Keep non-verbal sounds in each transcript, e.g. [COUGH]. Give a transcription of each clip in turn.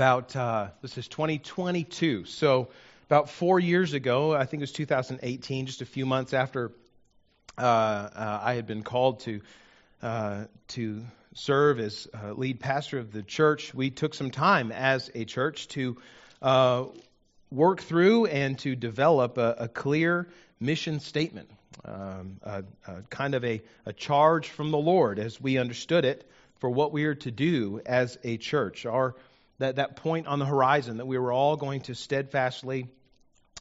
about uh, this is 2022. So about four years ago, I think it was 2018, just a few months after uh, uh, I had been called to uh, to serve as uh, lead pastor of the church, we took some time as a church to uh, work through and to develop a, a clear mission statement, um, a, a kind of a, a charge from the Lord as we understood it for what we are to do as a church. Our that, that point on the horizon that we were all going to steadfastly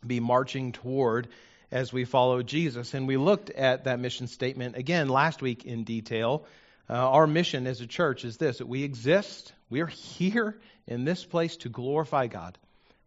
be marching toward as we follow Jesus. And we looked at that mission statement again last week in detail. Uh, our mission as a church is this that we exist, we are here in this place to glorify God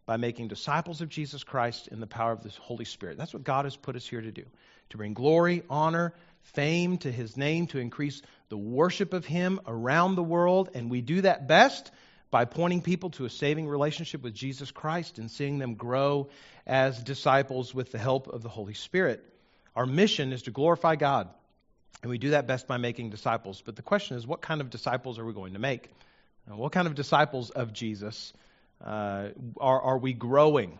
by making disciples of Jesus Christ in the power of the Holy Spirit. That's what God has put us here to do to bring glory, honor, fame to his name, to increase the worship of him around the world. And we do that best by pointing people to a saving relationship with Jesus Christ and seeing them grow as disciples with the help of the Holy Spirit. Our mission is to glorify God, and we do that best by making disciples. But the question is, what kind of disciples are we going to make? What kind of disciples of Jesus uh, are, are we growing?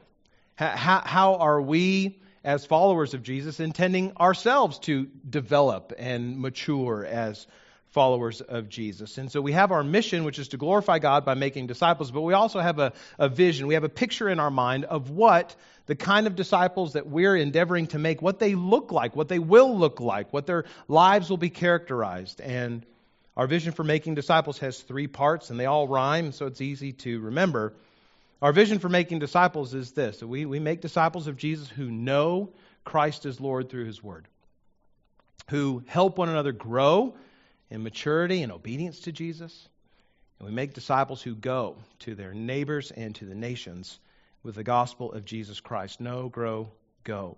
How, how are we, as followers of Jesus, intending ourselves to develop and mature as followers of Jesus. And so we have our mission, which is to glorify God by making disciples, but we also have a, a, vision. We have a picture in our mind of what the kind of disciples that we're endeavoring to make, what they look like, what they will look like, what their lives will be characterized. And our vision for making disciples has three parts, and they all rhyme, so it's easy to remember. Our vision for making disciples is this we, we make disciples of Jesus who know Christ is Lord through his word, who help one another grow in maturity and obedience to Jesus. And we make disciples who go to their neighbors and to the nations with the gospel of Jesus Christ. Know, grow, go.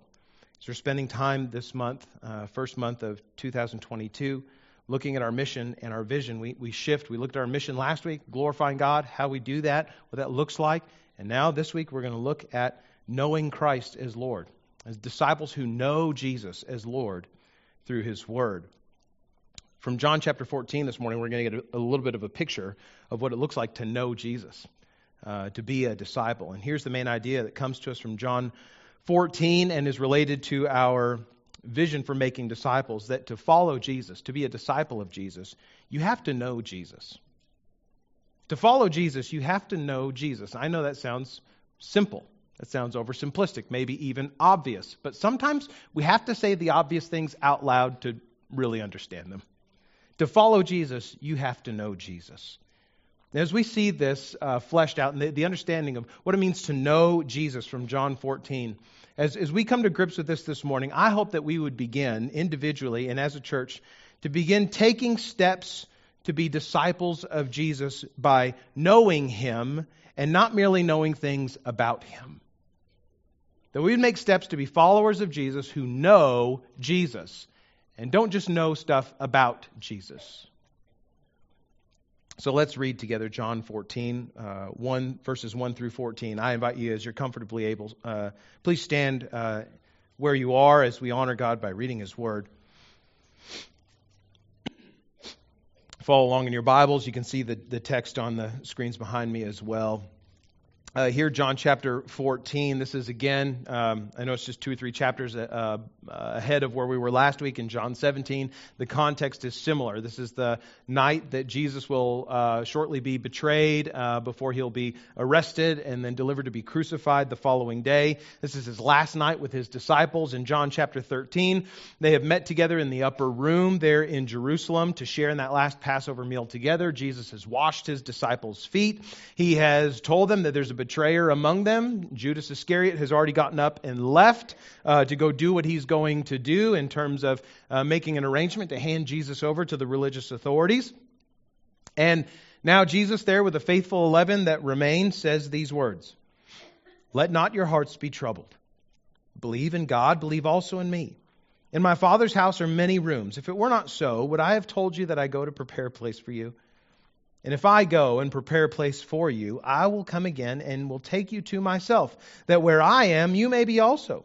So we're spending time this month, uh, first month of 2022, looking at our mission and our vision. We, we shift. We looked at our mission last week, glorifying God, how we do that, what that looks like. And now this week we're going to look at knowing Christ as Lord, as disciples who know Jesus as Lord through his word. From John chapter 14 this morning, we're going to get a, a little bit of a picture of what it looks like to know Jesus, uh, to be a disciple. And here's the main idea that comes to us from John 14 and is related to our vision for making disciples that to follow Jesus, to be a disciple of Jesus, you have to know Jesus. To follow Jesus, you have to know Jesus. I know that sounds simple. That sounds oversimplistic, maybe even obvious. But sometimes we have to say the obvious things out loud to really understand them. To follow Jesus, you have to know Jesus. As we see this uh, fleshed out and the, the, understanding of what it means to know Jesus from John 14, as, as we come to grips with this this morning, I hope that we would begin individually and as a church to begin taking steps to be disciples of Jesus by knowing Him and not merely knowing things about Him. That we would make steps to be followers of Jesus who know Jesus and don't just know stuff about Jesus. So let's read together John 14, uh, 1, verses 1 through 14. I invite you, as you're comfortably able, uh, please stand uh, where you are as we honor God by reading His Word. Follow along in your Bibles. You can see the, the text on the screens behind me as well. Uh, here, John chapter 14. This is again, um, I know it's just two or three chapters uh, ahead of where we were last week in John 17. The context is similar. This is the night that Jesus will uh, shortly be betrayed uh, before he'll be arrested and then delivered to be crucified the following day. This is his last night with his disciples in John chapter 13. They have met together in the upper room there in Jerusalem to share in that last Passover meal together. Jesus has washed his disciples' feet. He has told them that there's a betrayer among them. Judas Iscariot has already gotten up and left uh, to go do what he's going to do in terms of uh, making an arrangement to hand Jesus over to the religious authorities. And now Jesus, there with the faithful eleven that remain, says these words Let not your hearts be troubled. Believe in God, believe also in me. In my Father's house are many rooms. If it were not so, would I have told you that I go to prepare a place for you? And if I go and prepare a place for you, I will come again and will take you to myself, that where I am, you may be also.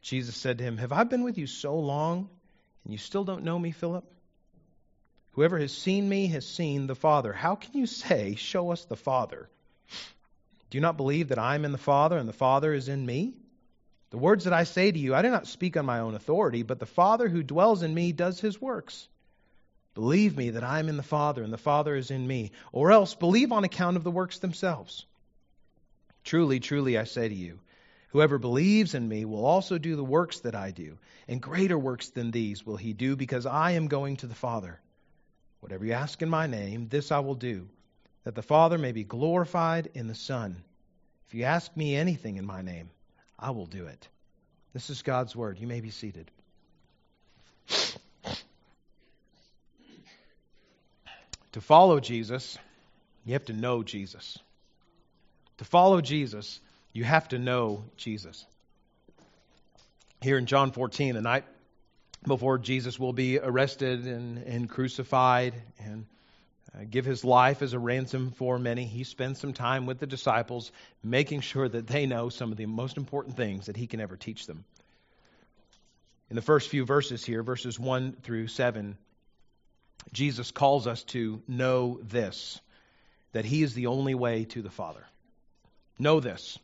Jesus said to him, Have I been with you so long, and you still don't know me, Philip? Whoever has seen me has seen the Father. How can you say, Show us the Father? Do you not believe that I am in the Father, and the Father is in me? The words that I say to you, I do not speak on my own authority, but the Father who dwells in me does his works. Believe me that I am in the Father, and the Father is in me, or else believe on account of the works themselves. Truly, truly, I say to you, whoever believes in me will also do the works that I do, and greater works than these will he do, because I am going to the Father. Whatever you ask in my name, this I will do, that the Father may be glorified in the Son. If you ask me anything in my name, I will do it. This is God's word. You may be seated. To follow Jesus, you have to know Jesus. To follow Jesus, you have to know Jesus. Here in John 14, the night before Jesus will be arrested and, and crucified and uh, give his life as a ransom for many, he spends some time with the disciples, making sure that they know some of the most important things that he can ever teach them. In the first few verses here, verses 1 through 7, Jesus calls us to know this that he is the only way to the Father. Know this.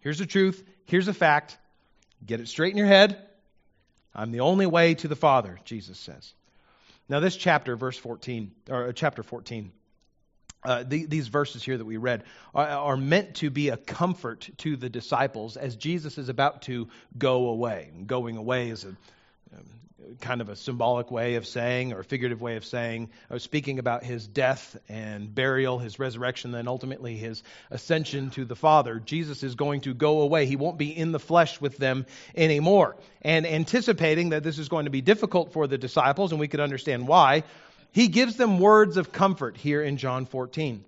Here's the truth. Here's a fact. Get it straight in your head. I'm the only way to the Father, Jesus says. Now, this chapter, verse 14, or uh, chapter 14, uh, the, these verses here that we read are, are, meant to be a comfort to the disciples as Jesus is about to go away. Going away is a, um, kind of a symbolic way of saying, or figurative way of saying, or speaking about his death and burial, his resurrection, then ultimately his ascension to the Father. Jesus is going to go away. He won't be in the flesh with them anymore. And anticipating that this is going to be difficult for the disciples, and we could understand why, he gives them words of comfort here in John 14.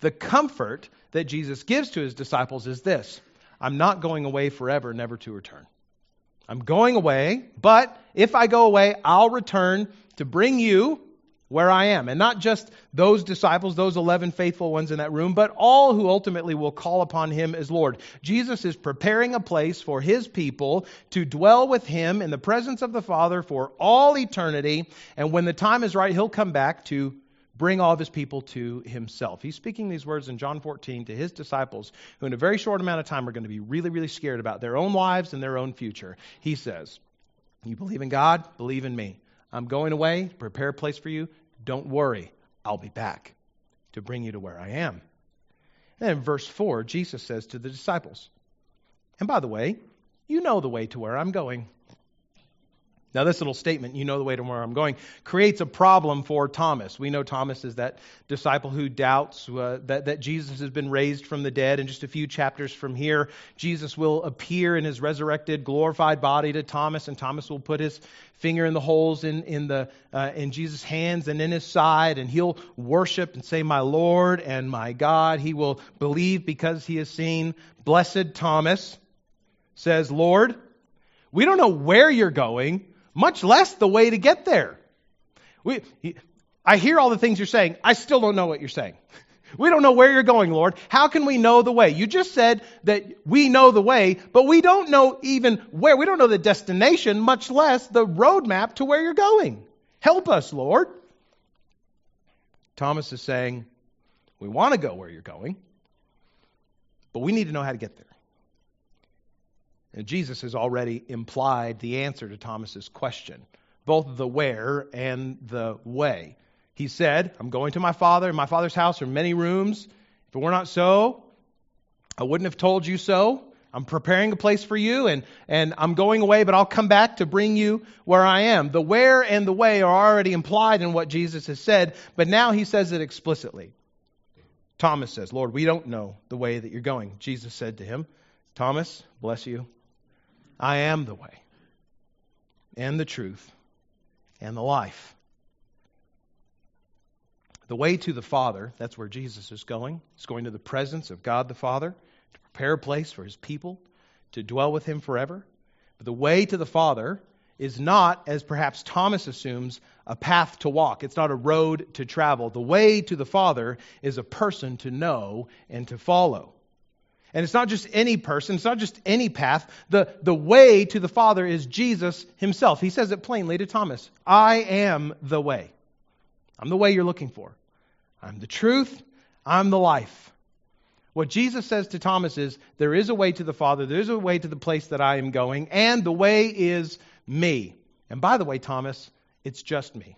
The comfort that Jesus gives to his disciples is this I'm not going away forever, never to return. I'm going away, but if I go away, I'll return to bring you where I am. And not just those disciples, those 11 faithful ones in that room, but all who ultimately will call upon him as Lord. Jesus is preparing a place for his people to dwell with him in the presence of the Father for all eternity. And when the time is right, he'll come back to bring all of his people to himself. He's speaking these words in John 14 to his disciples, who in a very short amount of time are going to be really, really scared about their own lives and their own future. He says, You believe in God? Believe in me. I'm going away prepare a place for you. Don't worry, I'll be back to bring you to where I am. And in verse 4, Jesus says to the disciples, And by the way, you know the way to where I'm going. Now, this little statement, you know the way to where I'm going, creates a problem for Thomas. We know Thomas is that disciple who doubts uh, that, that Jesus has been raised from the dead. In just a few chapters from here, Jesus will appear in his resurrected, glorified body to Thomas, and Thomas will put his finger in the holes in, in, the, uh, in Jesus' hands and in his side, and he'll worship and say, My Lord and my God. He will believe because he has seen. Blessed Thomas says, Lord, we don't know where you're going much less the way to get there. We, I hear all the things you're saying. I still don't know what you're saying. [LAUGHS] We don't know where you're going, Lord. How can we know the way? You just said that we know the way, but we don't know even where. We don't know the destination, much less the roadmap to where you're going. Help us, Lord. Thomas is saying, We want to go where you're going, but we need to know how to get there. Jesus has already implied the answer to Thomas's question, both the where and the way. He said, I'm going to my father. In my father's house are many rooms. If it were not so, I wouldn't have told you so. I'm preparing a place for you, and, and I'm going away, but I'll come back to bring you where I am. The where and the way are already implied in what Jesus has said, but now he says it explicitly. Thomas says, Lord, we don't know the way that you're going. Jesus said to him, Thomas, bless you. I am the way and the truth and the life. The way to the Father, that's where Jesus is going. He's going to the presence of God the Father to prepare a place for his people to dwell with him forever. But the way to the Father is not, as perhaps Thomas assumes, a path to walk. It's not a road to travel. The way to the Father is a person to know and to follow. And it's not just any person, it's not just any path. The, the way to the Father is Jesus himself. He says it plainly to Thomas I am the way. I'm the way you're looking for. I'm the truth. I'm the life. What Jesus says to Thomas is there is a way to the Father, there is a way to the place that I am going, and the way is me. And by the way, Thomas, it's just me.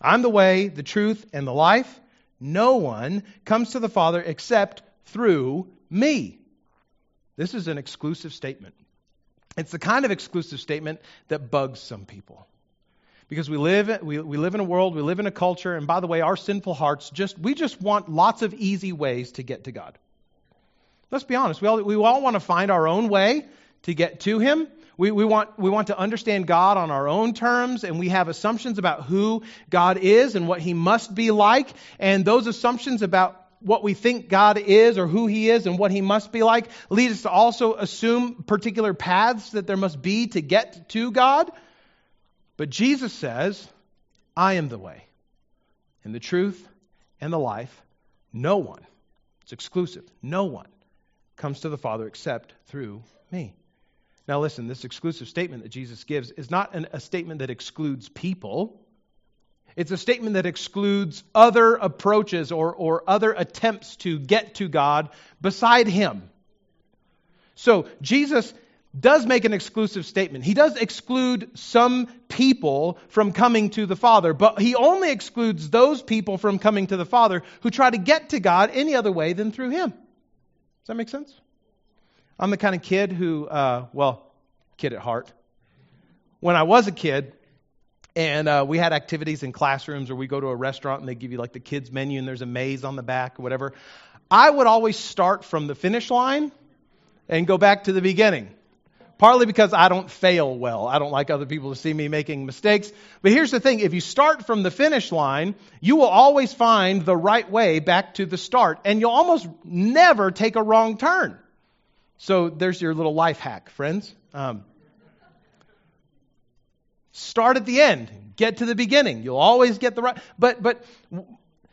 I'm the way, the truth, and the life. No one comes to the Father except through me. This is an exclusive statement. It's the kind of exclusive statement that bugs some people. Because we live, we, we live in a world, we live in a culture, and by the way, our sinful hearts just, we just want lots of easy ways to get to God. Let's be honest. We all, we all want to find our own way to get to Him. We, we, want, we want to understand God on our own terms, and we have assumptions about who God is and what He must be like. And those assumptions about what we think God is or who He is and what He must be like lead us to also assume particular paths that there must be to get to God. But Jesus says, I am the way and the truth and the life. No one, it's exclusive, no one comes to the Father except through me. Now, listen, this exclusive statement that Jesus gives is not an, a statement that excludes people. It's a statement that excludes other approaches or, or other attempts to get to God beside Him. So, Jesus does make an exclusive statement. He does exclude some people from coming to the Father, but he only excludes those people from coming to the Father who try to get to God any other way than through him. Does that make sense? I'm the kind of kid who, uh, well, kid at heart. When I was a kid, and uh, we had activities in classrooms, or we go to a restaurant and they give you like the kids' menu and there's a maze on the back or whatever. I would always start from the finish line and go back to the beginning. Partly because I don't fail well. I don't like other people to see me making mistakes. But here's the thing if you start from the finish line, you will always find the right way back to the start. And you'll almost never take a wrong turn. So there's your little life hack, friends. Um, start at the end, get to the beginning. You'll always get the right. But, but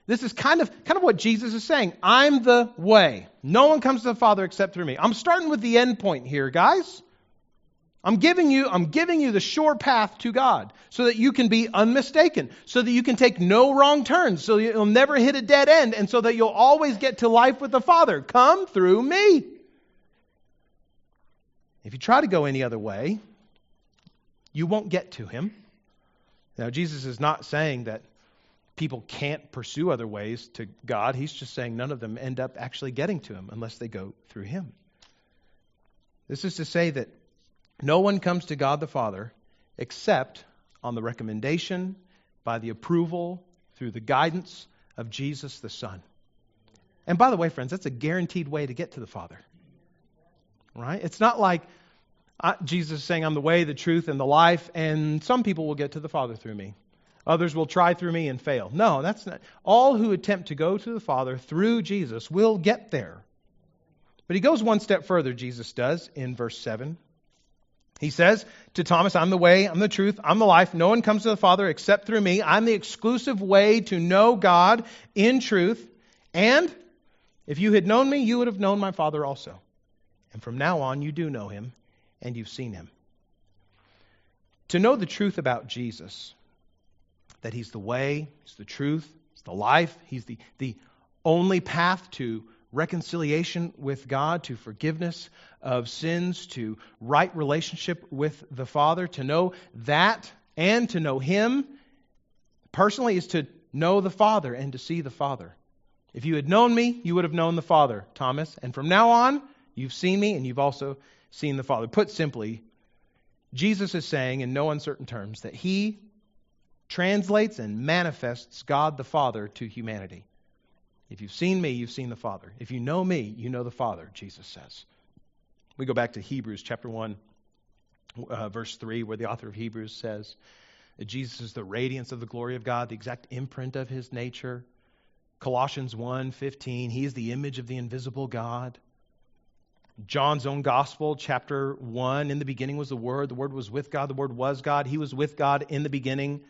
this is kind of, kind of what Jesus is saying. I'm the way. No one comes to the Father except through me. I'm starting with the end point here, guys. I'm giving you I'm giving you the sure path to God so that you can be unmistaken, so that you can take no wrong turns, so you'll never hit a dead end and so that you'll always get to life with the Father. Come through me. If you try to go any other way, you won't get to him. Now Jesus is not saying that people can't pursue other ways to God. He's just saying none of them end up actually getting to him unless they go through him. This is to say that no one comes to God the Father except on the recommendation, by the approval, through the guidance of Jesus the Son. And by the way, friends, that's a guaranteed way to get to the Father. Right? It's not like uh, Jesus is saying, I'm the way, the truth, and the life, and some people will get to the Father through me. Others will try through me and fail. No, that's not. All who attempt to go to the Father through Jesus will get there. But he goes one step further, Jesus does, in verse 7. He says to Thomas, I'm the way, I'm the truth, I'm the life. No one comes to the Father except through me. I'm the exclusive way to know God in truth. And if you had known me, you would have known my Father also. And from now on, you do know him and you've seen him. To know the truth about Jesus, that he's the way, he's the truth, he's the life, he's the, the only path to reconciliation with God, to forgiveness of sins, to right relationship with the Father. To know that and to know Him personally is to know the Father and to see the Father. If you had known me, you would have known the Father, Thomas. And from now on, you've seen me and you've also seen the Father. Put simply, Jesus is saying in no uncertain terms that He translates and manifests God the Father to humanity. If you've seen me, you've seen the Father. If you know me, you know the Father, Jesus says. We go back to Hebrews chapter 1, uh, verse 3, where the author of Hebrews says that Jesus is the radiance of the glory of God, the exact imprint of his nature. Colossians 1 15, he is the image of the invisible God. John's own gospel, chapter 1, in the beginning was the Word. The Word was with God. The Word was God. He was with God in the beginning.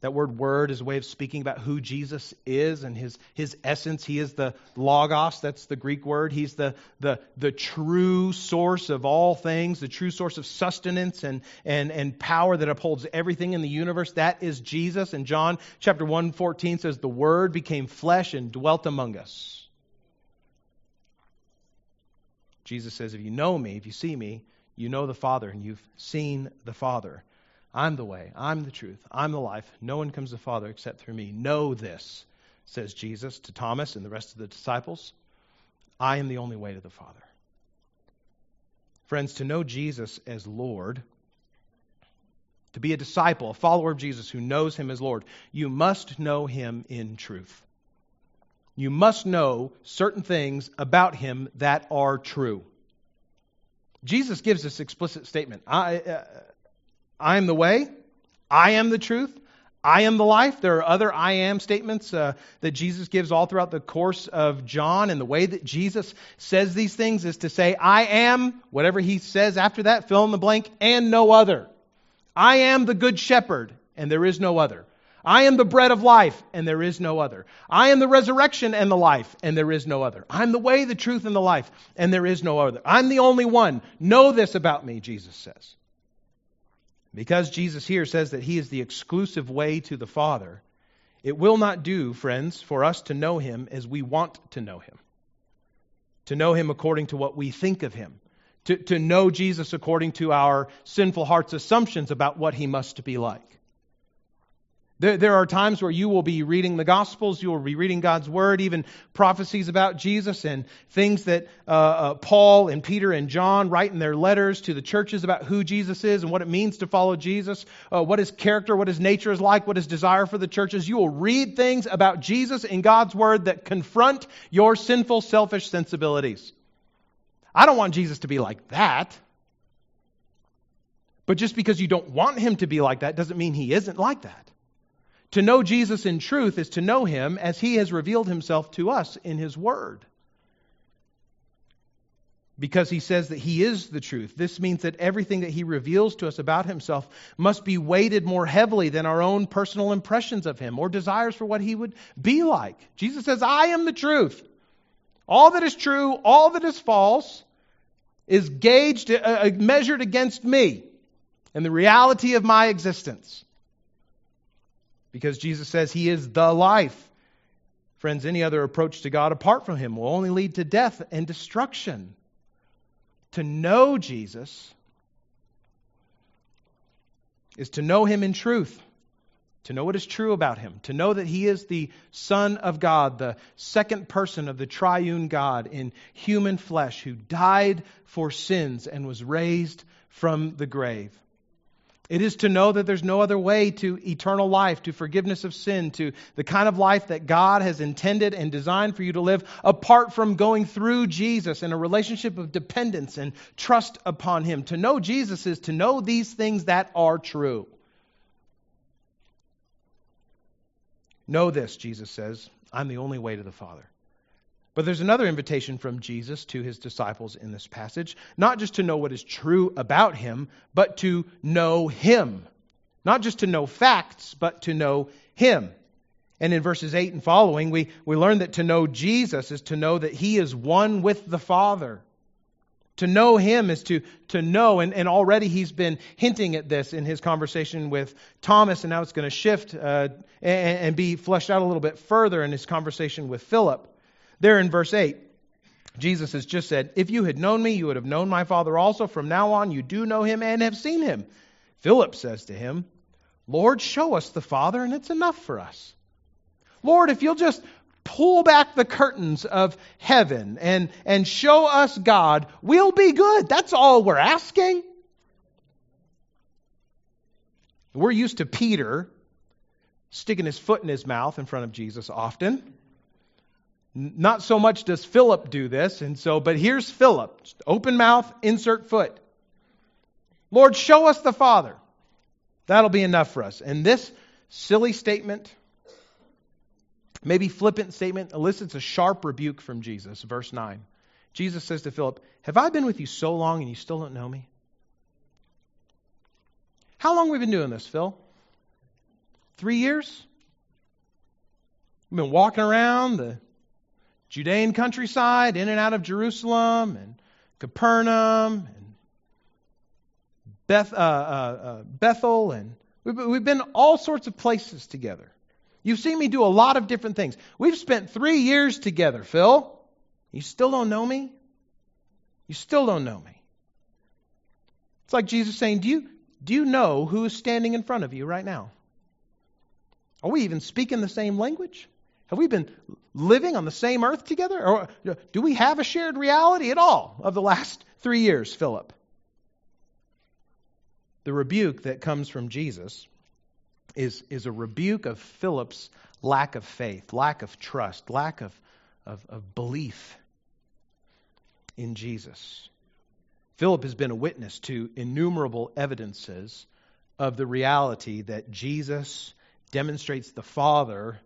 That word word is a way of speaking about who Jesus is and his, his essence. He is the logos, that's the Greek word. He's the, the, the true source of all things, the true source of sustenance and, and, and power that upholds everything in the universe. That is Jesus. And John chapter 1 14 says, The word became flesh and dwelt among us. Jesus says, If you know me, if you see me, you know the Father, and you've seen the Father. I'm the way, I'm the truth, I'm the life. No one comes to the Father except through me. Know this, says Jesus to Thomas and the rest of the disciples. I am the only way to the Father. Friends, to know Jesus as Lord, to be a disciple, a follower of Jesus who knows him as Lord, you must know him in truth. You must know certain things about him that are true. Jesus gives this explicit statement I, uh, I am the way. I am the truth. I am the life. There are other I am statements uh, that Jesus gives all throughout the course of John. And the way that Jesus says these things is to say, I am, whatever he says after that, fill in the blank, and no other. I am the good shepherd, and there is no other. I am the bread of life, and there is no other. I am the resurrection and the life, and there is no other. I'm the way, the truth, and the life, and there is no other. I'm the only one. Know this about me, Jesus says. Because Jesus here says that he is the exclusive way to the Father, it will not do, friends, for us to know him as we want to know him, to know him according to what we think of him, to, to know Jesus according to our sinful heart's assumptions about what he must be like. There, there, are times where you will be reading the Gospels, you will be reading God's Word, even prophecies about Jesus and things that uh, uh, Paul and Peter and John write in their letters to the churches about who Jesus is and what it means to follow Jesus, uh, what his character, what his nature is like, what his desire for the churches. You will read things about Jesus in God's Word that confront your sinful, selfish sensibilities. I don't want Jesus to be like that. But just because you don't want him to be like that doesn't mean he isn't like that. To know Jesus in truth is to know him as he has revealed himself to us in his word. Because he says that he is the truth. This means that everything that he reveals to us about himself must be weighted more heavily than our own personal impressions of him or desires for what he would be like. Jesus says, I am the truth. All that is true, all that is false, is gauged, uh, uh measured against me and the reality of my existence because Jesus says he is the life. Friends, any other approach to God apart from him will only lead to death and destruction. To know Jesus is to know him in truth, to know what is true about him, to know that he is the Son of God, the second person of the triune God in human flesh, who died for sins and was raised from the grave. It is to know that there's no other way to eternal life, to forgiveness of sin, to the kind of life that God has intended and designed for you to live apart from going through Jesus in a relationship of dependence and trust upon Him. To know Jesus is to know these things that are true. Know this, Jesus says, I'm the only way to the Father. But there's another invitation from Jesus to his disciples in this passage, not just to know what is true about him, but to know him. Not just to know facts, but to know him. And in verses 8 and following, we, we learn that to know Jesus is to know that he is one with the Father. To know him is to, to know, and, and already he's been hinting at this in his conversation with Thomas, and now it's going to shift uh, and, and be fleshed out a little bit further in his conversation with Philip. There in verse 8, Jesus has just said, If you had known me, you would have known my Father also. From now on, you do know him and have seen him. Philip says to him, Lord, show us the Father, and it's enough for us. Lord, if you'll just pull back the curtains of heaven and, and show us God, we'll be good. That's all we're asking. We're used to Peter sticking his foot in his mouth in front of Jesus often. Not so much does Philip do this, and so, but here's Philip. Open mouth, insert foot. Lord, show us the Father. That'll be enough for us. And this silly statement, maybe flippant statement, elicits a sharp rebuke from Jesus. Verse 9. Jesus says to Philip, Have I been with you so long and you still don't know me? How long have we been doing this, Phil? Three years? We've been walking around the Judean countryside, in and out of Jerusalem and Capernaum and Beth, uh, uh, uh, Bethel, and we've, we've been all sorts of places together. You've seen me do a lot of different things. We've spent three years together, Phil. You still don't know me? You still don't know me. It's like Jesus saying, Do you, do you know who is standing in front of you right now? Are we even speaking the same language? Have we been living on the same earth together? Or uh, do we have a shared reality at all of the last three years, Philip? The rebuke that comes from Jesus is, is a rebuke of Philip's lack of faith, lack of trust, lack of, of, of belief in Jesus. Philip has been a witness to innumerable evidences of the reality that Jesus demonstrates the Father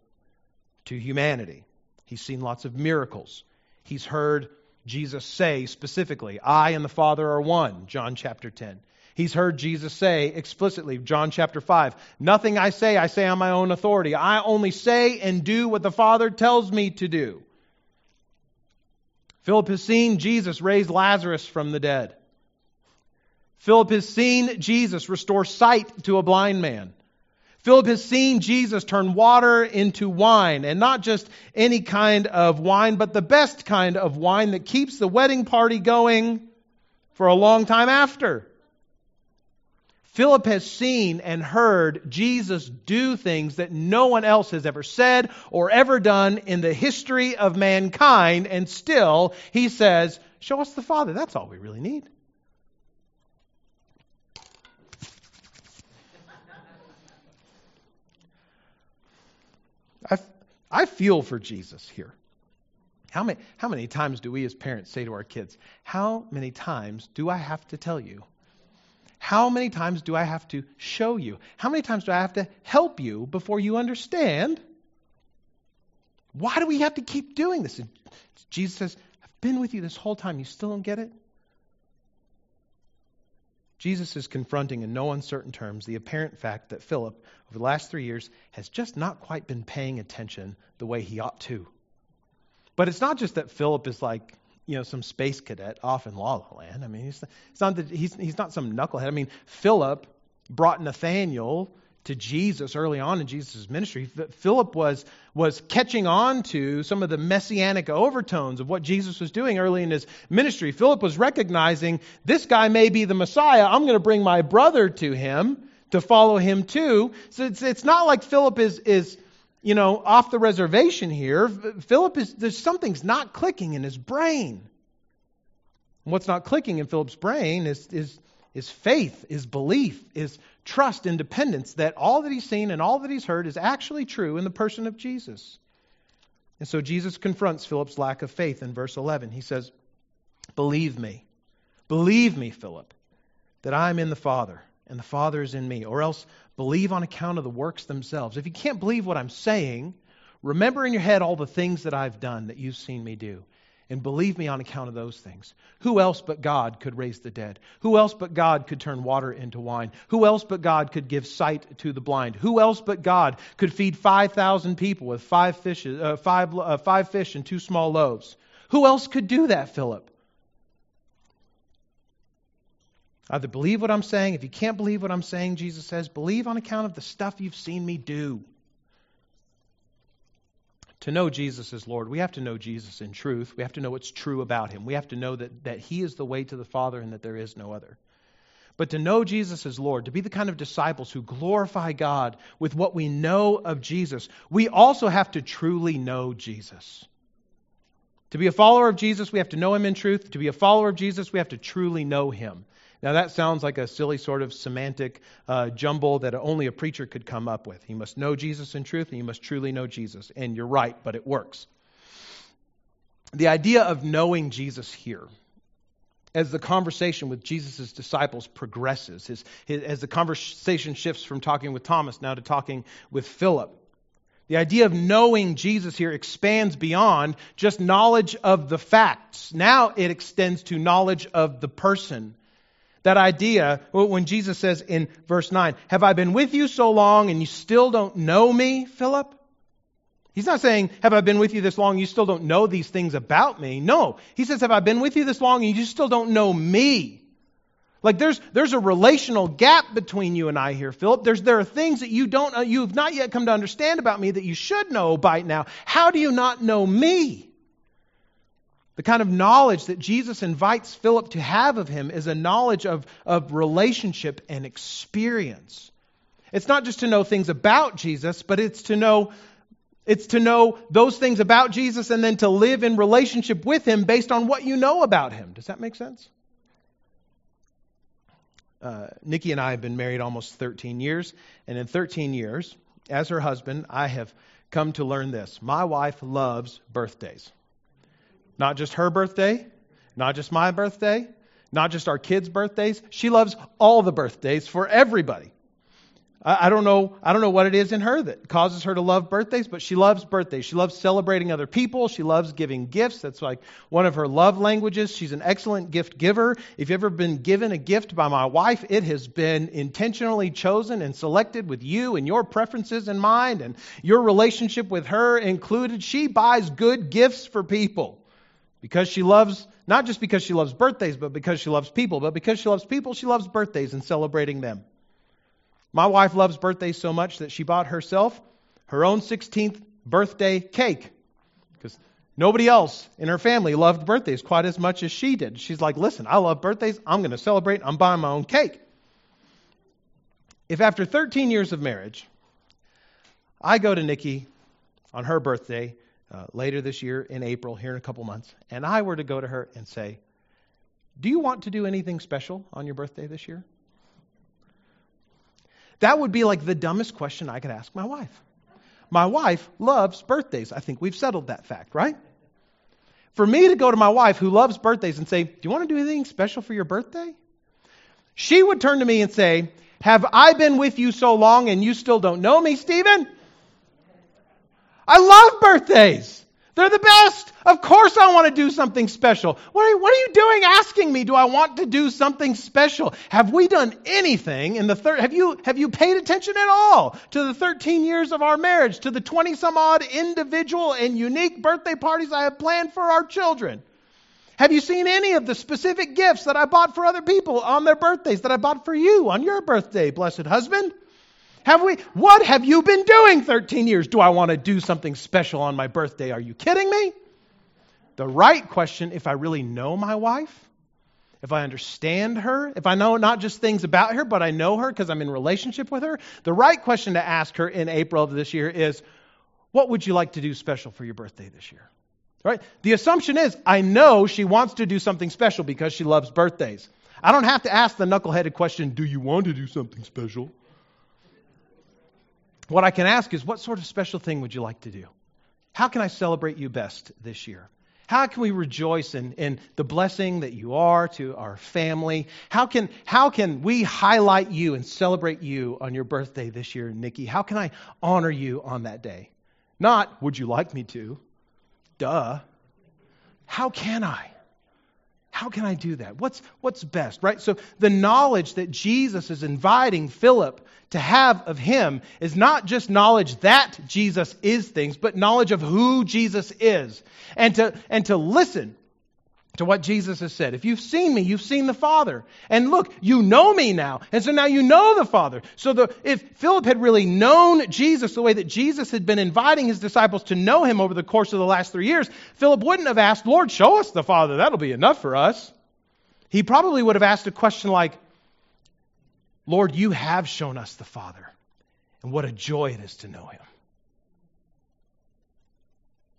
to humanity. He's seen lots of miracles. He's heard Jesus say specifically, I and the Father are one, John chapter 10. He's heard Jesus say explicitly, John chapter 5, Nothing I say, I say on my own authority. I only say and do what the Father tells me to do. Philip has seen Jesus raise Lazarus from the dead. Philip has seen Jesus restore sight to a blind man. Philip has seen Jesus turn water into wine, and not just any kind of wine, but the best kind of wine that keeps the wedding party going for a long time after. Philip has seen and heard Jesus do things that no one else has ever said or ever done in the history of mankind, and still he says, Show us the Father. That's all we really need. I, feel for Jesus here. How many, how many times do we as parents say to our kids, How many times do I have to tell you? How many times do I have to show you? How many times do I have to help you before you understand? Why do we have to keep doing this? And Jesus says, I've been with you this whole time. You still don't get it? Jesus is confronting in no uncertain terms the apparent fact that Philip, over the last three years, has just not quite been paying attention the way he ought to. But it's not just that Philip is like, you know, some space cadet off in La La Land. I mean, it's, not that he's, he's not some knucklehead. I mean, Philip brought Nathaniel to Jesus early on in Jesus' ministry, Philip was, was catching on to some of the messianic overtones of what Jesus was doing early in his ministry. Philip was recognizing this guy may be the Messiah. I'm going to bring my brother to him to follow him too. So it's, it's not like Philip is, is, you know, off the reservation here. Philip is, there's something's not clicking in his brain. what's not clicking in Philip's brain is, is, is faith, is belief, is trust and dependence that all that he's seen and all that he's heard is actually true in the person of Jesus. And so Jesus confronts Philip's lack of faith in verse 11. He says, Believe me, believe me, Philip, that I'm in the Father and the Father is in me, or else believe on account of the works themselves. If you can't believe what I'm saying, remember in your head all the things that I've done that you've seen me do. And believe me on account of those things. Who else but God could raise the dead? Who else but God could turn water into wine? Who else but God could give sight to the blind? Who else but God could feed 5,000 people with five, fishes, uh, five, uh, five fish and two small loaves? Who else could do that, Philip? Either believe what I'm saying. If you can't believe what I'm saying, Jesus says, believe on account of the stuff you've seen me do to know Jesus as Lord, we have to know Jesus in truth. We have to know what's true about him. We have to know that, that he is the way to the Father and that there is no other. But to know Jesus as Lord, to be the kind of disciples who glorify God with what we know of Jesus, we also have to truly know Jesus. To be a follower of Jesus, we have to know him in truth. To be a follower of Jesus, we have to truly know him. Now, that sounds like a silly sort of semantic uh, jumble that only a preacher could come up with. You must know Jesus in truth, and you must truly know Jesus. And you're right, but it works. The idea of knowing Jesus here, as the conversation with Jesus' disciples progresses, his, his, as the conversation shifts from talking with Thomas now to talking with Philip, The idea of knowing Jesus here expands beyond just knowledge of the facts. Now it extends to knowledge of the person. That idea, when Jesus says in verse 9, Have I been with you so long and you still don't know me, Philip? He's not saying, Have I been with you this long and you still don't know these things about me? No. He says, Have I been with you this long and you still don't know me? Like there's there's a relational gap between you and I here, Philip. There's there are things that you don't uh, you've not yet come to understand about me that you should know by now. How do you not know me? The kind of knowledge that Jesus invites Philip to have of him is a knowledge of, of relationship and experience. It's not just to know things about Jesus, but it's to know it's to know those things about Jesus and then to live in relationship with him based on what you know about him. Does that make sense? Uh, Nikki and I have been married almost 13 years, and in 13 years, as her husband, I have come to learn this. My wife loves birthdays. Not just her birthday, not just my birthday, not just our kids' birthdays. She loves all the birthdays for everybody. I, don't know. I don't know what it is in her that causes her to love birthdays, but she loves birthdays. She loves celebrating other people. She loves giving gifts. That's like one of her love languages. She's an excellent gift giver. If you've ever been given a gift by my wife, it has been intentionally chosen and selected with you and your preferences in mind, and your relationship with her included. She buys good gifts for people because she loves not just because she loves birthdays, but because she loves people. But because she loves people, she loves birthdays and celebrating them. My wife loves birthdays so much that she bought herself her own 16th birthday cake because nobody else in her family loved birthdays quite as much as she did. She's like, listen, I love birthdays. I'm going to celebrate. I'm buying my own cake. If after 13 years of marriage, I go to Nikki on her birthday uh, later this year in April, here in a couple months, and I were to go to her and say, Do you want to do anything special on your birthday this year? That would be like the dumbest question I could ask my wife. My wife loves birthdays. I think we've settled that fact, right? For me to go to my wife who loves birthdays and say, Do you want to do anything special for your birthday? She would turn to me and say, Have I been with you so long and you still don't know me, Stephen? I love birthdays. They're the best. Of course, I want to do something special. What are, what are, you doing asking me, do I want to do something special? Have we done anything in the third? Have you, have you paid attention at all to the 13 years of our marriage, to the 20 some odd individual and unique birthday parties I have planned for our children? Have you seen any of the specific gifts that I bought for other people on their birthdays that I bought for you on your birthday, blessed husband? Have we? What have you been doing 13 years? Do I want to do something special on my birthday? Are you kidding me? The right question, if I really know my wife, if I understand her, if I know not just things about her, but I know her because I'm in relationship with her, the right question to ask her in April of this year is, what would you like to do special for your birthday this year? Right? The assumption is, I know she wants to do something special because she loves birthdays. I don't have to ask the knuckleheaded question, do you want to do something special? What I can ask is, what sort of special thing would you like to do? How can I celebrate you best this year? How can we rejoice in, in the blessing that you are to our family? How can, how can we highlight you and celebrate you on your birthday this year, Nikki? How can I honor you on that day? Not, would you like me to? Duh. How can I? How can I do that? What's, what's best, right? So the knowledge that Jesus is inviting Philip to have of him is not just knowledge that Jesus is things, but knowledge of who Jesus is. And to, and to listen to what Jesus has said. If you've seen me, you've seen the Father. And look, you know me now. And so now you know the Father. So the, if Philip had really known Jesus the way that Jesus had been inviting his disciples to know him over the course of the last three years, Philip wouldn't have asked, Lord, show us the Father. That'll be enough for us. He probably would have asked a question like, Lord, you have shown us the Father. And what a joy it is to know him.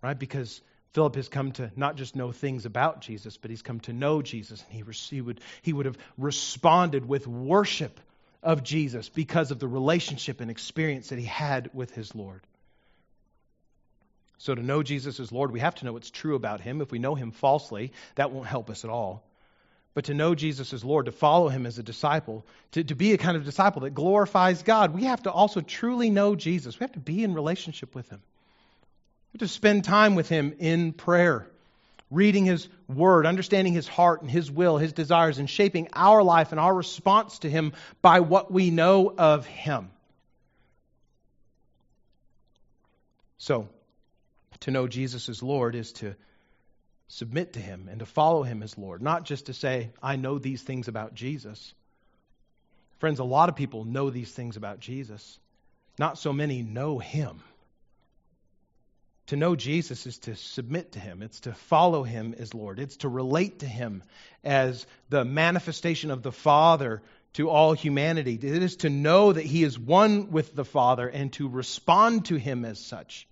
Right? Because Philip has come to not just know things about Jesus, but he's come to know Jesus. And he, he, would, he would have responded with worship of Jesus because of the relationship and experience that he had with his Lord. So, to know Jesus as Lord, we have to know what's true about him. If we know him falsely, that won't help us at all. But to know Jesus as Lord, to follow him as a disciple, to, to be a kind of disciple that glorifies God, we have to also truly know Jesus. We have to be in relationship with him. To spend time with him in prayer, reading his word, understanding his heart and his will, his desires, and shaping our life and our response to him by what we know of him. So, to know Jesus as Lord is to submit to him and to follow him as Lord, not just to say, I know these things about Jesus. Friends, a lot of people know these things about Jesus. Not so many know him. To know Jesus is to submit to him. It's to follow him as Lord. It's to relate to him as the manifestation of the Father to all humanity. It is to know that he is one with the Father and to respond to him as such.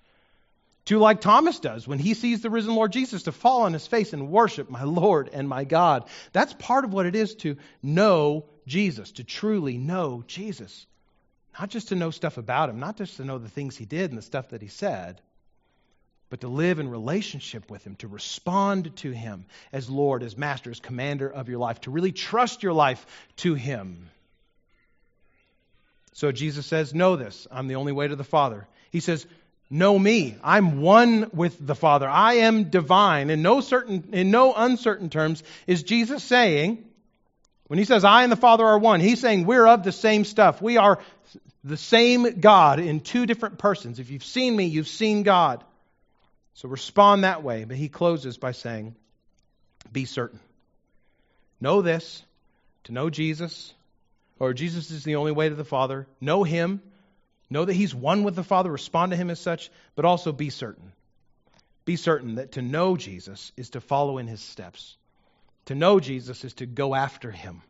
To, like Thomas does when he sees the risen Lord Jesus, to fall on his face and worship my Lord and my God. That's part of what it is to know Jesus, to truly know Jesus. Not just to know stuff about him, not just to know the things he did and the stuff that he said, but to live in relationship with him, to respond to him as Lord, as Master, as Commander of your life, to really trust your life to him. So Jesus says, Know this. I'm the only way to the Father. He says, know me. I'm one with the Father. I am divine. In no certain, in no uncertain terms, is Jesus saying, when he says, I and the Father are one, he's saying we're of the same stuff. We are the same God in two different persons. If you've seen me, you've seen God. So respond that way. But he closes by saying, Be certain. Know this to know Jesus, or Jesus is the only way to the Father. Know him Know that He's one with the Father, respond to Him as such, but also be certain. Be certain that to know Jesus is to follow in His steps. To know Jesus is to go after Him,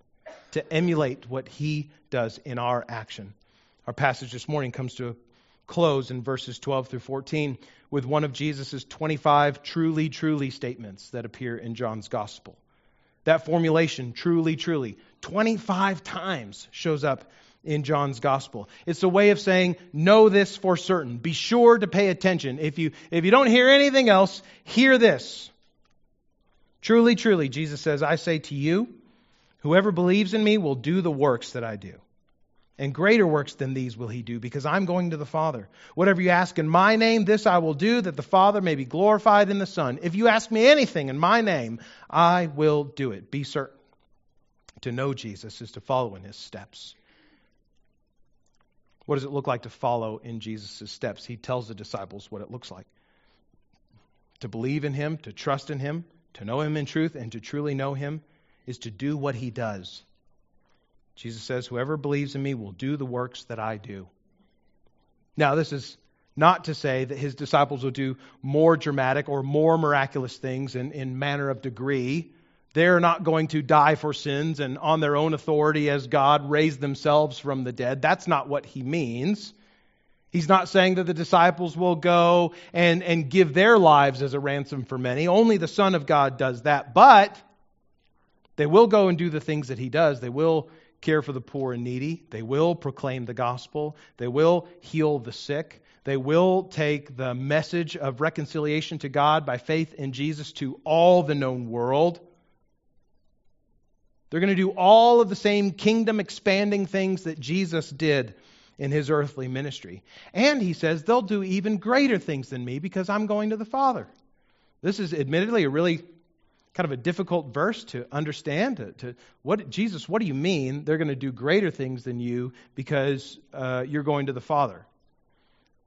to emulate what He does in our action. Our passage this morning comes to a close in verses 12 through 14 with one of Jesus' 25 truly, truly statements that appear in John's Gospel. That formulation, truly, truly, 25 times shows up in John's gospel. It's a way of saying, know this for certain. Be sure to pay attention. If you, if you don't hear anything else, hear this. Truly, truly, Jesus says, I say to you, whoever believes in me will do the works that I do. And greater works than these will he do, because I'm going to the Father. Whatever you ask in my name, this I will do, that the Father may be glorified in the Son. If you ask me anything in my name, I will do it. Be certain. To know Jesus is to follow in his steps. What does it look like to follow in Jesus' steps? He tells the disciples what it looks like to believe in him, to trust in him, to know him in truth, and to truly know him is to do what he does. Jesus says, Whoever believes in me will do the works that I do. Now, this is not to say that his disciples will do more dramatic or more miraculous things in, in manner of degree. They're not going to die for sins and on their own authority as God raise themselves from the dead. That's not what he means. He's not saying that the disciples will go and, and give their lives as a ransom for many. Only the Son of God does that. But they will go and do the things that he does. They will care for the poor and needy. They will proclaim the gospel. They will heal the sick. They will take the message of reconciliation to God by faith in Jesus to all the known world. They're going to do all of the same kingdom expanding things that Jesus did in his earthly ministry. And he says they'll do even greater things than me because I'm going to the Father. This is admittedly a really kind of a difficult verse to understand. To, to what Jesus, what do you mean they're going to do greater things than you because uh, you're going to the Father?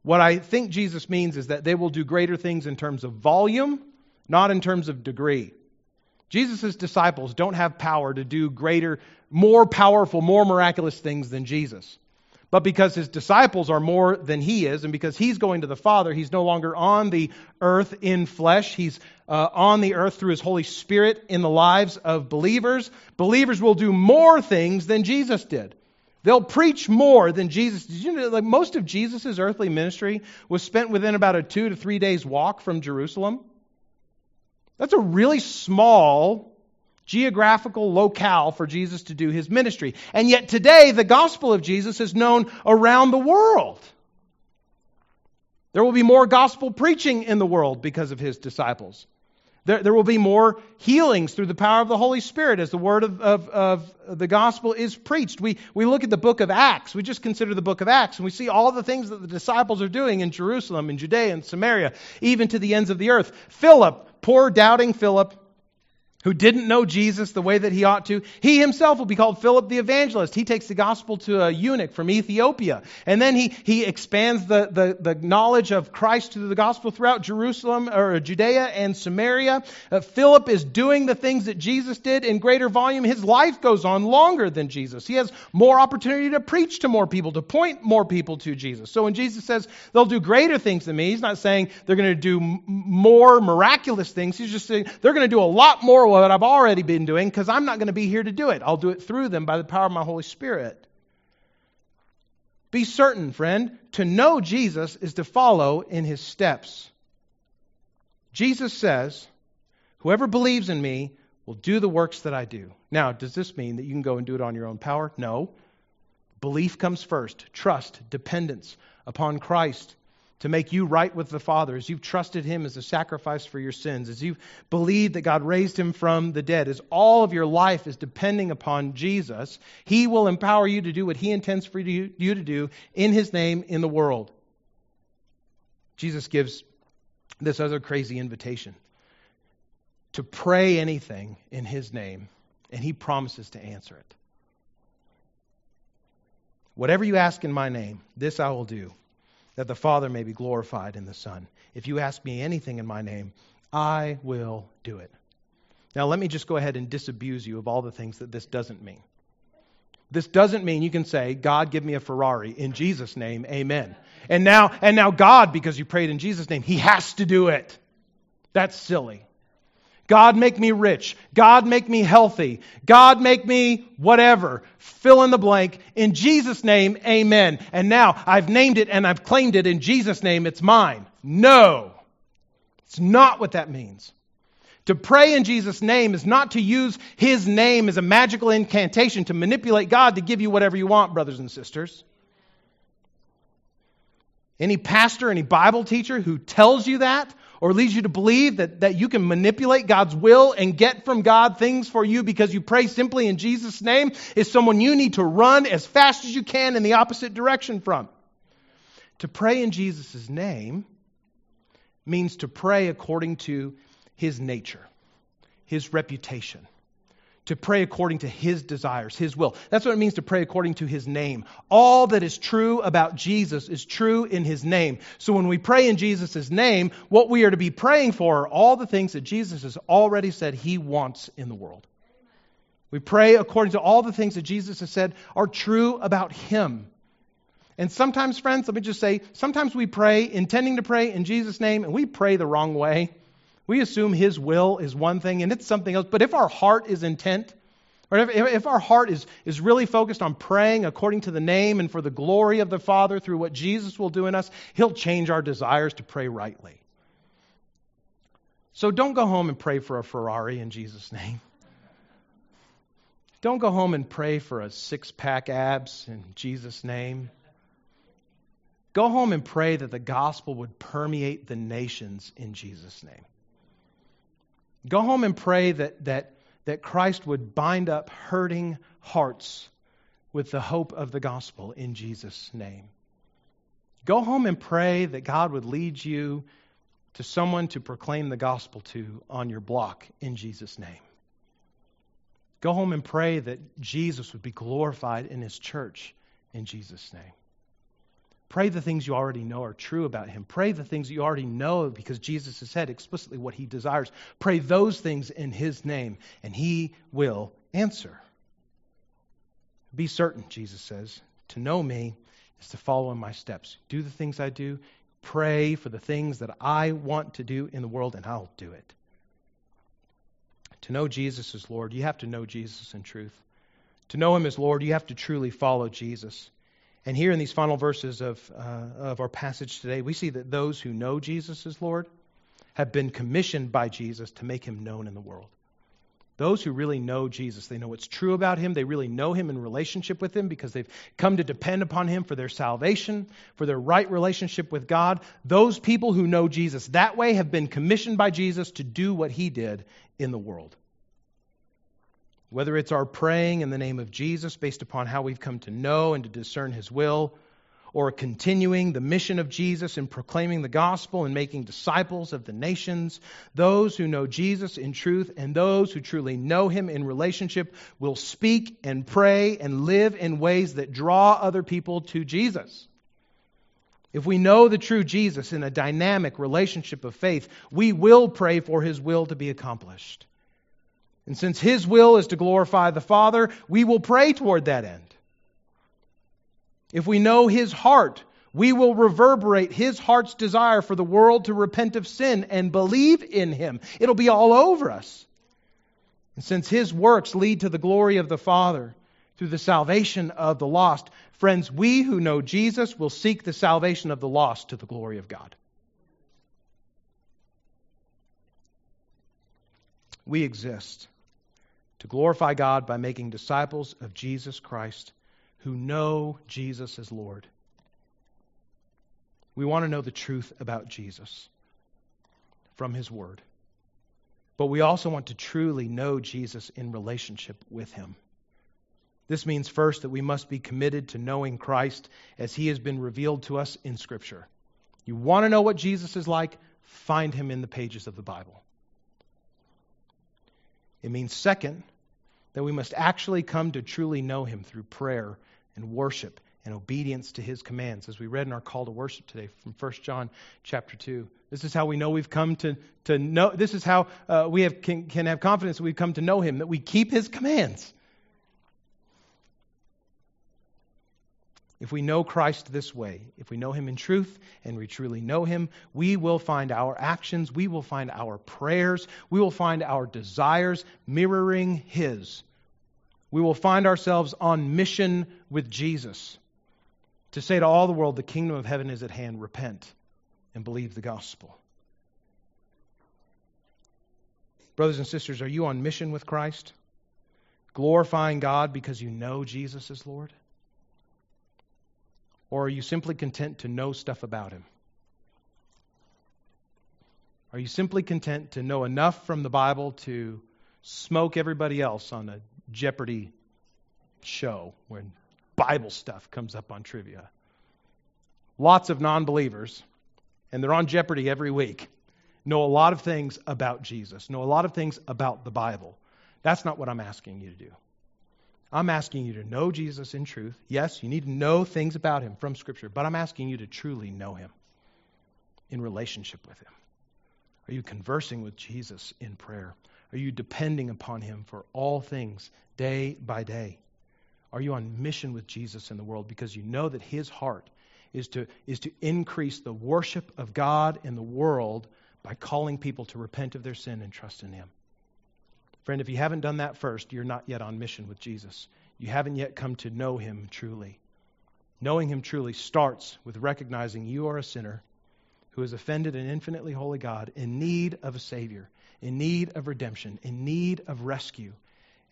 What I think Jesus means is that they will do greater things in terms of volume, not in terms of degree. Jesus' disciples don't have power to do greater, more powerful, more miraculous things than Jesus. But because his disciples are more than he is, and because he's going to the Father, he's no longer on the earth in flesh. He's uh, on the earth through his Holy Spirit in the lives of believers. Believers will do more things than Jesus did. They'll preach more than Jesus. Did you know, like most of Jesus' earthly ministry was spent within about a two to three days walk from Jerusalem? That's a really small geographical locale for Jesus to do his ministry. And yet today, the gospel of Jesus is known around the world. There will be more gospel preaching in the world because of his disciples. There, there will be more healings through the power of the Holy Spirit as the word of, of, of the gospel is preached. We, we look at the book of Acts. We just consider the book of Acts, and we see all the things that the disciples are doing in Jerusalem, in Judea, and Samaria, even to the ends of the earth. Philip, poor doubting Philip, who didn't know Jesus the way that he ought to. He himself will be called Philip the evangelist. He takes the gospel to a eunuch from Ethiopia. And then he, he expands the, the, the knowledge of Christ through the gospel throughout Jerusalem or Judea and Samaria. Uh, Philip is doing the things that Jesus did in greater volume. His life goes on longer than Jesus. He has more opportunity to preach to more people, to point more people to Jesus. So when Jesus says they'll do greater things than me, he's not saying they're going to do more miraculous things. He's just saying they're going to do a lot more what I've already been doing because I'm not going to be here to do it. I'll do it through them by the power of my Holy Spirit. Be certain, friend, to know Jesus is to follow in his steps. Jesus says, Whoever believes in me will do the works that I do. Now, does this mean that you can go and do it on your own power? No. Belief comes first, trust, dependence upon Christ to make you right with the Father, as you've trusted Him as a sacrifice for your sins, as you've believed that God raised Him from the dead, as all of your life is depending upon Jesus, He will empower you to do what He intends for you to do in His name in the world. Jesus gives this other crazy invitation to pray anything in His name, and He promises to answer it. Whatever you ask in my name, this I will do that the Father may be glorified in the Son. If you ask me anything in my name, I will do it. Now, let me just go ahead and disabuse you of all the things that this doesn't mean. This doesn't mean you can say, God, give me a Ferrari. In Jesus' name, amen. And now, and now God, because you prayed in Jesus' name, He has to do it. That's silly. God make me rich. God make me healthy. God make me whatever. Fill in the blank. In Jesus' name, amen. And now I've named it and I've claimed it in Jesus' name. It's mine. No. It's not what that means. To pray in Jesus' name is not to use His name as a magical incantation to manipulate God to give you whatever you want, brothers and sisters. Any pastor, any Bible teacher who tells you that or leads you to believe that, that you can manipulate God's will and get from God things for you because you pray simply in Jesus' name is someone you need to run as fast as you can in the opposite direction from. To pray in Jesus' name means to pray according to his nature, his reputation, to pray according to his desires, his will. That's what it means to pray according to his name. All that is true about Jesus is true in his name. So when we pray in Jesus' name, what we are to be praying for are all the things that Jesus has already said he wants in the world. We pray according to all the things that Jesus has said are true about him. And sometimes, friends, let me just say, sometimes we pray intending to pray in Jesus' name, and we pray the wrong way. We assume His will is one thing and it's something else. But if our heart is intent, or if, if our heart is, is really focused on praying according to the name and for the glory of the Father through what Jesus will do in us, He'll change our desires to pray rightly. So don't go home and pray for a Ferrari in Jesus' name. Don't go home and pray for a six pack abs in Jesus' name. Go home and pray that the gospel would permeate the nations in Jesus' name. Go home and pray that, that, that Christ would bind up hurting hearts with the hope of the gospel in Jesus' name. Go home and pray that God would lead you to someone to proclaim the gospel to on your block in Jesus' name. Go home and pray that Jesus would be glorified in his church in Jesus' name. Pray the things you already know are true about him. Pray the things you already know because Jesus has said explicitly what he desires. Pray those things in his name, and he will answer. Be certain, Jesus says, to know me is to follow in my steps. Do the things I do. Pray for the things that I want to do in the world, and I'll do it. To know Jesus as Lord, you have to know Jesus in truth. To know him as Lord, you have to truly follow Jesus. And here in these final verses of, uh, of our passage today, we see that those who know Jesus as Lord have been commissioned by Jesus to make him known in the world. Those who really know Jesus, they know what's true about him. They really know him in relationship with him because they've come to depend upon him for their salvation, for their right relationship with God. Those people who know Jesus that way have been commissioned by Jesus to do what he did in the world. Whether it's our praying in the name of Jesus based upon how we've come to know and to discern his will, or continuing the mission of Jesus in proclaiming the gospel and making disciples of the nations. Those who know Jesus in truth and those who truly know him in relationship will speak and pray and live in ways that draw other people to Jesus. If we know the true Jesus in a dynamic relationship of faith, we will pray for his will to be accomplished. And since his will is to glorify the Father, we will pray toward that end. If we know his heart, we will reverberate his heart's desire for the world to repent of sin and believe in him. It'll be all over us. And since his works lead to the glory of the Father through the salvation of the lost, friends, we who know Jesus will seek the salvation of the lost to the glory of God. We exist to glorify God by making disciples of Jesus Christ who know Jesus as Lord. We want to know the truth about Jesus from His Word. But we also want to truly know Jesus in relationship with Him. This means, first, that we must be committed to knowing Christ as He has been revealed to us in Scripture. You want to know what Jesus is like? Find Him in the pages of the Bible. It means, second, that we must actually come to truly know Him through prayer and worship and obedience to his commands as we read in our call to worship today from 1 john chapter 2 this is how we know we've come to, to know this is how uh, we have, can, can have confidence that we've come to know him that we keep his commands if we know christ this way if we know him in truth and we truly know him we will find our actions we will find our prayers we will find our desires mirroring his we will find ourselves on mission with Jesus to say to all the world, the kingdom of heaven is at hand. Repent and believe the gospel. Brothers and sisters, are you on mission with Christ? Glorifying God because you know Jesus is Lord? Or are you simply content to know stuff about Him? Are you simply content to know enough from the Bible to smoke everybody else on a Jeopardy show when Bible stuff comes up on trivia. Lots of non believers, and they're on Jeopardy every week, know a lot of things about Jesus, know a lot of things about the Bible. That's not what I'm asking you to do. I'm asking you to know Jesus in truth. Yes, you need to know things about him from Scripture, but I'm asking you to truly know him in relationship with him. Are you conversing with Jesus in prayer? Are you depending upon Him for all things day by day? Are you on mission with Jesus in the world because you know that His heart is to, is to increase the worship of God in the world by calling people to repent of their sin and trust in Him? Friend, if you haven't done that first, you're not yet on mission with Jesus. You haven't yet come to know Him truly. Knowing Him truly starts with recognizing you are a sinner who has offended an infinitely holy God in need of a Savior in need of redemption, in need of rescue,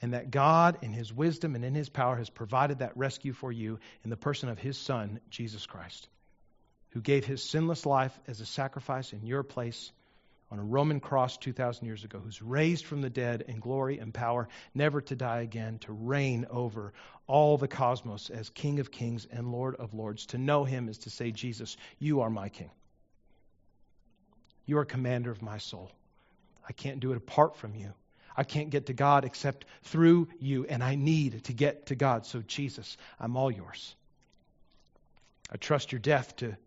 and that God, in His wisdom and in His power, has provided that rescue for you in the person of His Son, Jesus Christ, who gave His sinless life as a sacrifice in your place on a Roman cross 2,000 years ago, who's raised from the dead in glory and power, never to die again, to reign over all the cosmos as King of kings and Lord of lords. To know Him is to say, Jesus, you are my King. You are commander of my soul. I can't do it apart from you. I can't get to God except through you, and I need to get to God. So, Jesus, I'm all yours. I trust your death to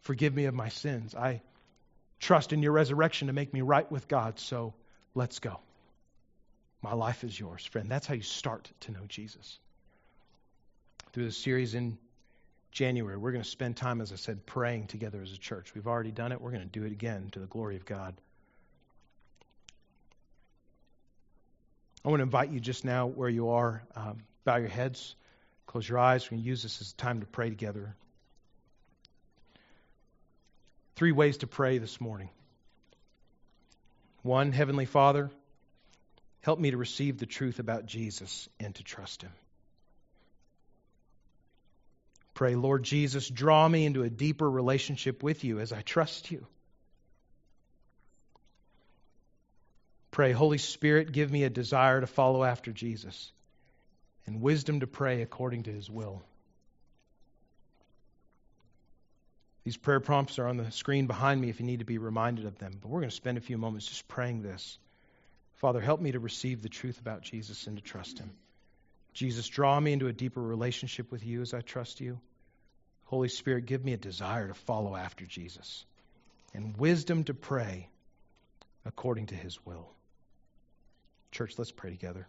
forgive me of my sins. I trust in your resurrection to make me right with God. So, let's go. My life is yours, friend. That's how you start to know Jesus. Through the series in January, we're going to spend time, as I said, praying together as a church. We've already done it. We're going to do it again to the glory of God. I want to invite you just now where you are, um, bow your heads, close your eyes. We're going to use this as a time to pray together. Three ways to pray this morning. One, Heavenly Father, Help me to receive the truth about Jesus and to trust him. Pray, Lord Jesus, draw me into a deeper relationship with you as I trust you. Pray, Holy Spirit, give me a desire to follow after Jesus and wisdom to pray according to his will. These prayer prompts are on the screen behind me if you need to be reminded of them. But we're going to spend a few moments just praying this. Father, help me to receive the truth about Jesus and to trust him. Jesus, draw me into a deeper relationship with you as I trust you. Holy Spirit, give me a desire to follow after Jesus and wisdom to pray according to his will. Church, let's pray together.